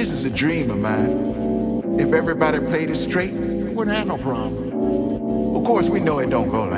this is a dream of mine. If everybody played it straight, we wouldn't have no problem. Of course, we know it don't go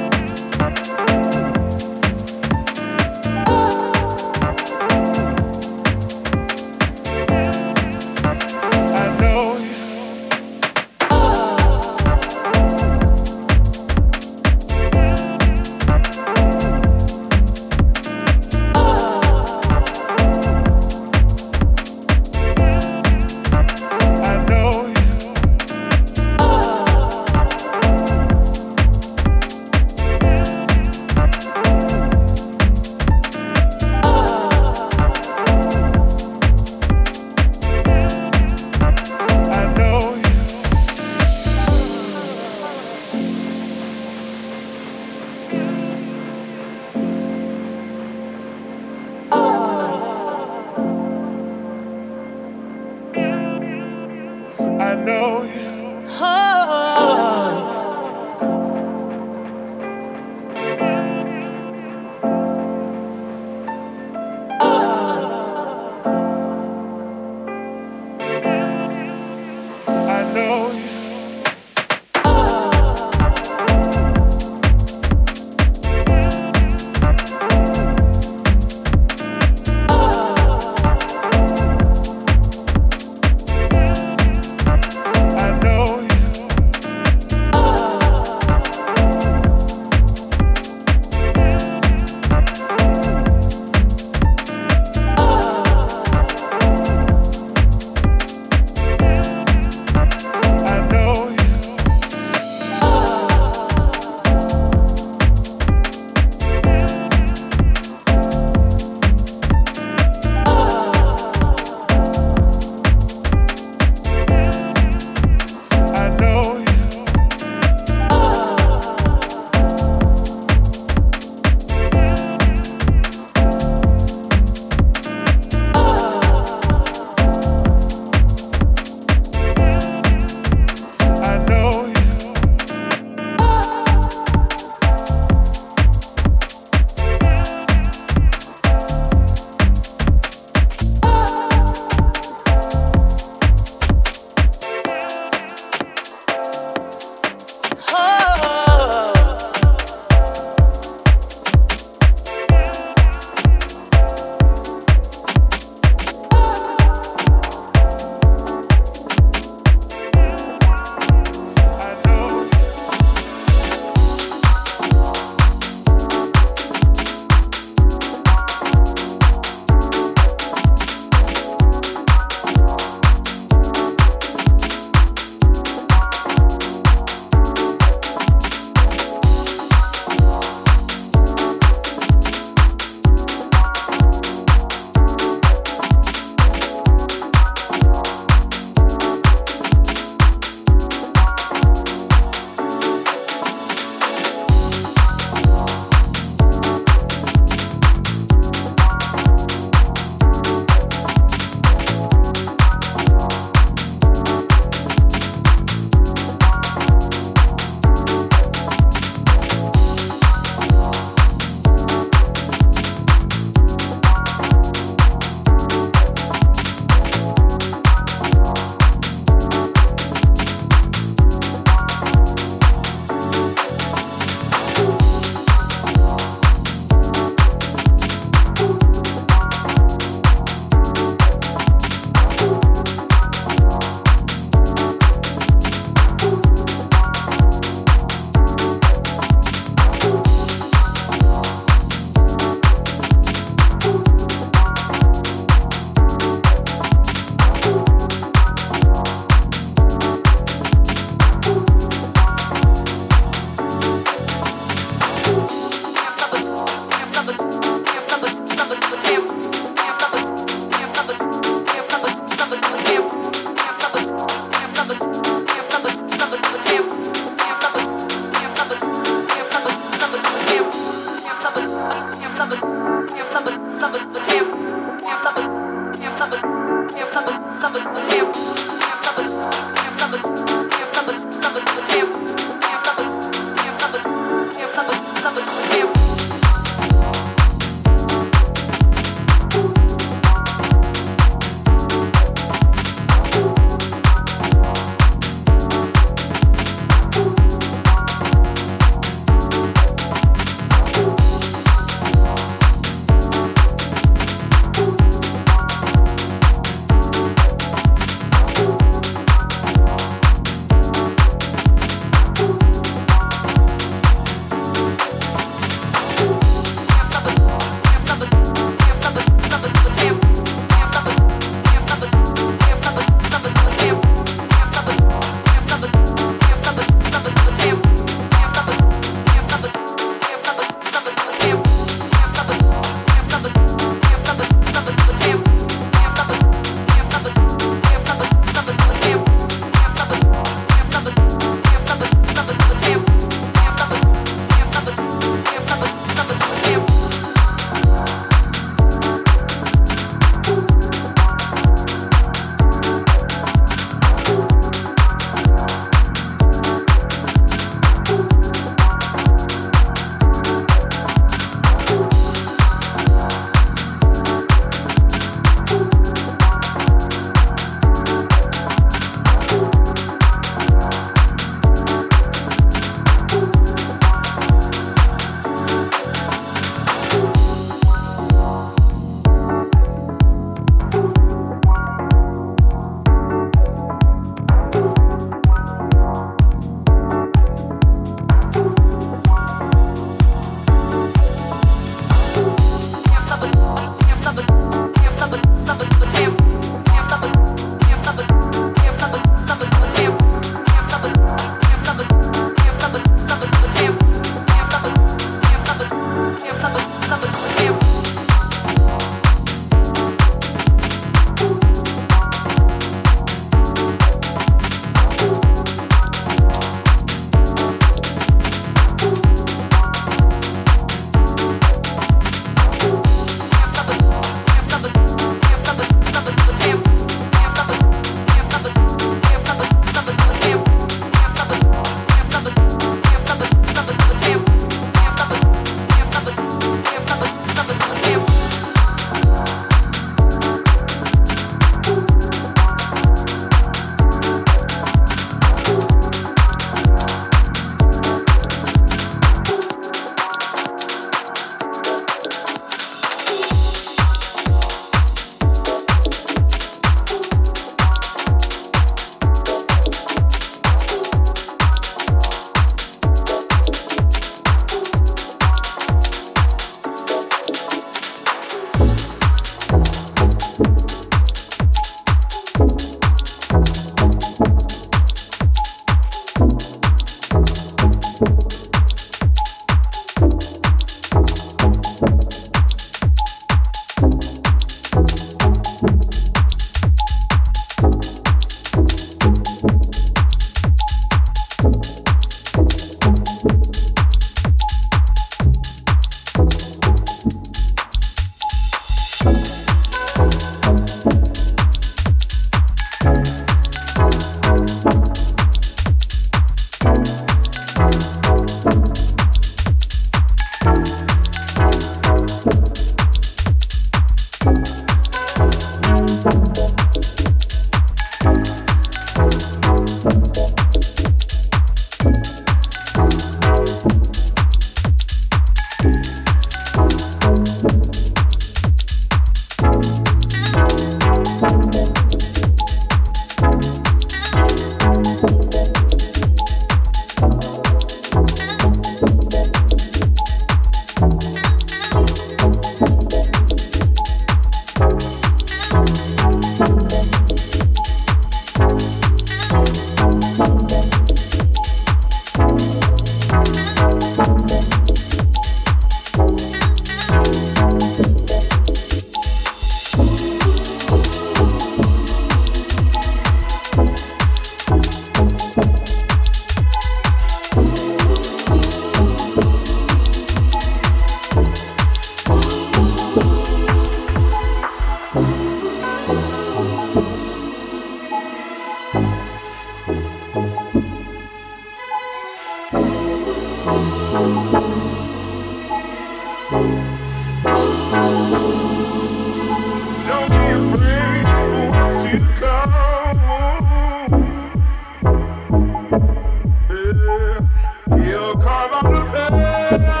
You'll carve out the path.